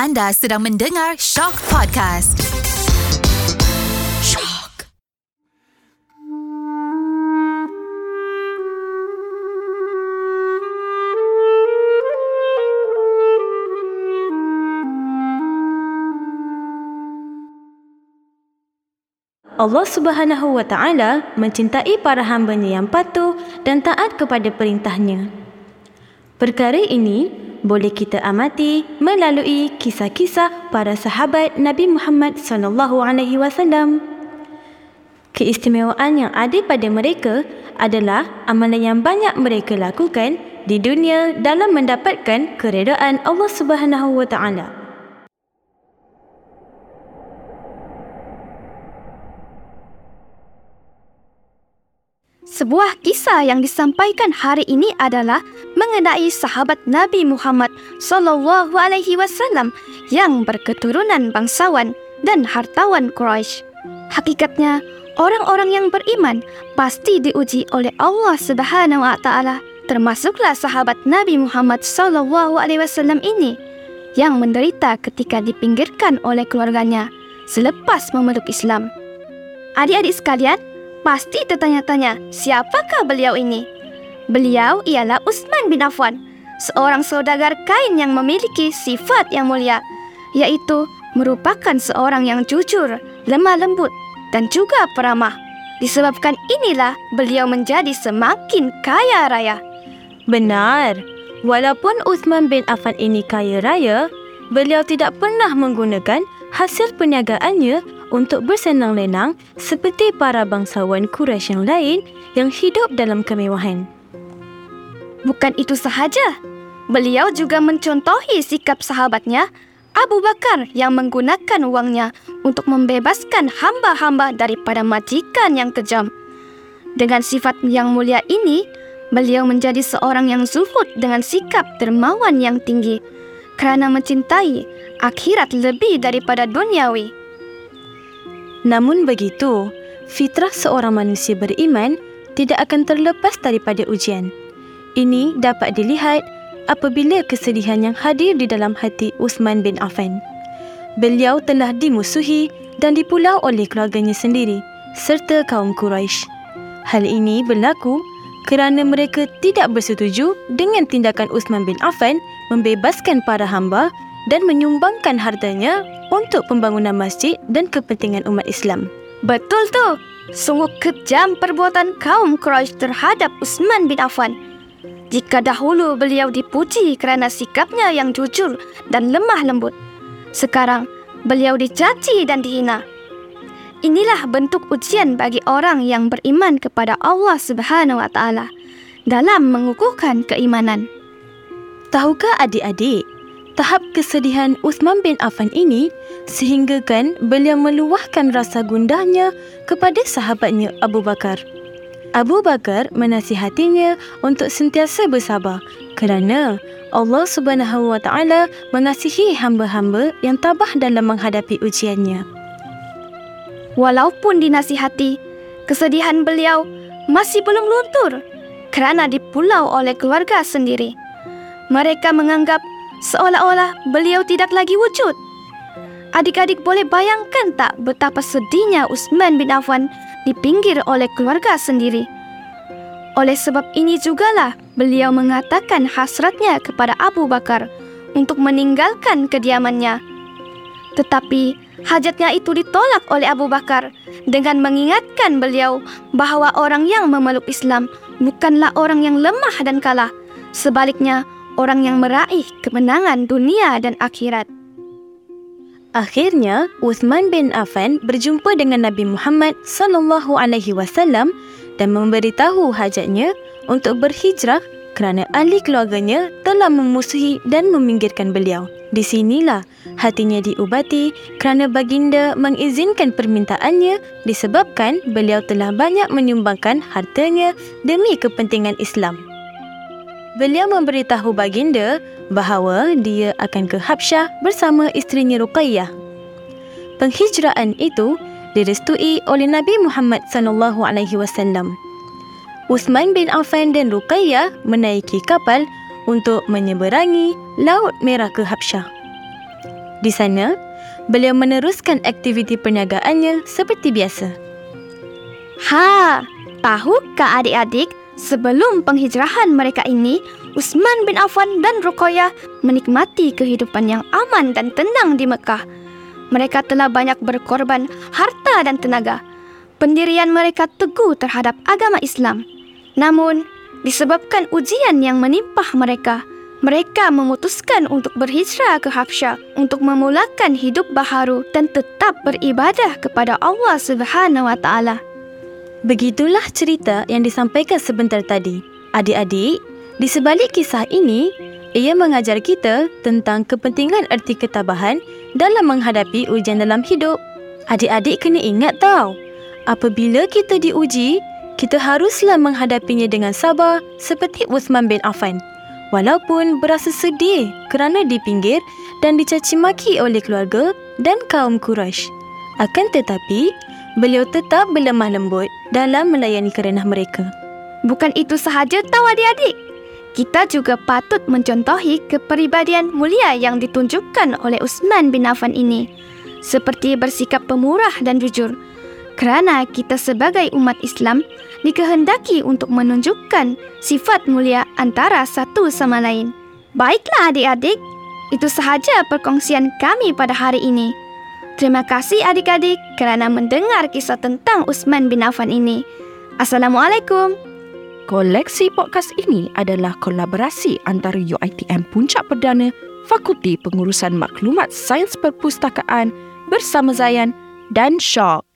Anda sedang mendengar Shock Podcast. Shock. Allah Subhanahu wa taala mencintai para hamba-Nya yang patuh dan taat kepada perintahnya. Perkara ini boleh kita amati melalui kisah-kisah para sahabat Nabi Muhammad sallallahu alaihi wasallam. Keistimewaan yang ada pada mereka adalah amalan yang banyak mereka lakukan di dunia dalam mendapatkan keredaan Allah Subhanahu wa taala. Sebuah kisah yang disampaikan hari ini adalah mengenai sahabat Nabi Muhammad sallallahu alaihi wasallam yang berketurunan bangsawan dan hartawan Quraisy. Hakikatnya, orang-orang yang beriman pasti diuji oleh Allah Subhanahu wa taala, termasuklah sahabat Nabi Muhammad sallallahu alaihi wasallam ini yang menderita ketika dipinggirkan oleh keluarganya selepas memeluk Islam. Adik-adik sekalian, pasti tertanya-tanya, siapakah beliau ini? Beliau ialah Utsman bin Affan, seorang saudagar kain yang memiliki sifat yang mulia, yaitu merupakan seorang yang jujur, lemah lembut dan juga peramah. Disebabkan inilah beliau menjadi semakin kaya raya. Benar. Walaupun Uthman bin Affan ini kaya raya, beliau tidak pernah menggunakan hasil perniagaannya untuk bersenang lenang seperti para bangsawan Quraisy yang lain yang hidup dalam kemewahan. Bukan itu sahaja, beliau juga mencontohi sikap sahabatnya Abu Bakar yang menggunakan uangnya untuk membebaskan hamba-hamba daripada majikan yang kejam. Dengan sifat yang mulia ini, beliau menjadi seorang yang zuhud dengan sikap dermawan yang tinggi kerana mencintai akhirat lebih daripada duniawi. Namun begitu, fitrah seorang manusia beriman tidak akan terlepas daripada ujian. Ini dapat dilihat apabila kesedihan yang hadir di dalam hati Uthman bin Affan. Beliau telah dimusuhi dan dipulau oleh keluarganya sendiri serta kaum Quraisy. Hal ini berlaku kerana mereka tidak bersetuju dengan tindakan Uthman bin Affan membebaskan para hamba dan menyumbangkan hartanya untuk pembangunan masjid dan kepentingan umat Islam. Betul tu. Sungguh kejam perbuatan kaum Quraisy terhadap Utsman bin Affan. Jika dahulu beliau dipuji kerana sikapnya yang jujur dan lemah lembut, sekarang beliau dicaci dan dihina. Inilah bentuk ujian bagi orang yang beriman kepada Allah Subhanahu wa taala dalam mengukuhkan keimanan. Tahukah adik-adik, tahap kesedihan Uthman bin Affan ini sehinggakan beliau meluahkan rasa gundahnya kepada sahabatnya Abu Bakar. Abu Bakar menasihatinya untuk sentiasa bersabar kerana Allah Subhanahu wa taala mengasihi hamba-hamba yang tabah dalam menghadapi ujiannya. Walaupun dinasihati, kesedihan beliau masih belum luntur kerana dipulau oleh keluarga sendiri. Mereka menganggap seolah-olah beliau tidak lagi wujud. Adik-adik boleh bayangkan tak betapa sedihnya Utsman bin Affan dipinggir oleh keluarga sendiri. Oleh sebab ini jugalah beliau mengatakan hasratnya kepada Abu Bakar untuk meninggalkan kediamannya. Tetapi hajatnya itu ditolak oleh Abu Bakar dengan mengingatkan beliau bahawa orang yang memeluk Islam bukanlah orang yang lemah dan kalah. Sebaliknya, orang yang meraih kemenangan dunia dan akhirat. Akhirnya, Uthman bin Affan berjumpa dengan Nabi Muhammad sallallahu alaihi wasallam dan memberitahu hajatnya untuk berhijrah kerana ahli keluarganya telah memusuhi dan meminggirkan beliau. Di sinilah hatinya diubati kerana baginda mengizinkan permintaannya disebabkan beliau telah banyak menyumbangkan hartanya demi kepentingan Islam. Beliau memberitahu baginda bahawa dia akan ke Habsyah bersama isterinya Ruqayyah. Penghijraan itu direstui oleh Nabi Muhammad sallallahu alaihi wasallam. Uthman bin Affan dan Ruqayyah menaiki kapal untuk menyeberangi Laut Merah ke Habsyah. Di sana, beliau meneruskan aktiviti perniagaannya seperti biasa. Ha, tahukah adik-adik, sebelum penghijrahan mereka ini, Usman bin Affan dan Ruqayyah menikmati kehidupan yang aman dan tenang di Mekah. Mereka telah banyak berkorban harta dan tenaga. Pendirian mereka teguh terhadap agama Islam. Namun, disebabkan ujian yang menimpa mereka, mereka memutuskan untuk berhijrah ke Habsyah untuk memulakan hidup baharu dan tetap beribadah kepada Allah Subhanahu wa taala. Begitulah cerita yang disampaikan sebentar tadi. Adik-adik, di sebalik kisah ini, ia mengajar kita tentang kepentingan erti ketabahan dalam menghadapi ujian dalam hidup. Adik-adik kena ingat tau, apabila kita diuji, kita haruslah menghadapinya dengan sabar seperti Uthman bin Affan. Walaupun berasa sedih kerana dipinggir dan dicaci maki oleh keluarga dan kaum Quraisy. Akan tetapi, beliau tetap berlemah lembut dalam melayani kerenah mereka. Bukan itu sahaja tahu adik-adik. Kita juga patut mencontohi kepribadian mulia yang ditunjukkan oleh Usman bin Affan ini. Seperti bersikap pemurah dan jujur. Kerana kita sebagai umat Islam dikehendaki untuk menunjukkan sifat mulia antara satu sama lain. Baiklah adik-adik, itu sahaja perkongsian kami pada hari ini. Terima kasih adik-adik kerana mendengar kisah tentang Usman bin Affan ini. Assalamualaikum. Koleksi podcast ini adalah kolaborasi antara UiTM Puncak Perdana, Fakulti Pengurusan Maklumat Sains Perpustakaan bersama Zayan dan Shock.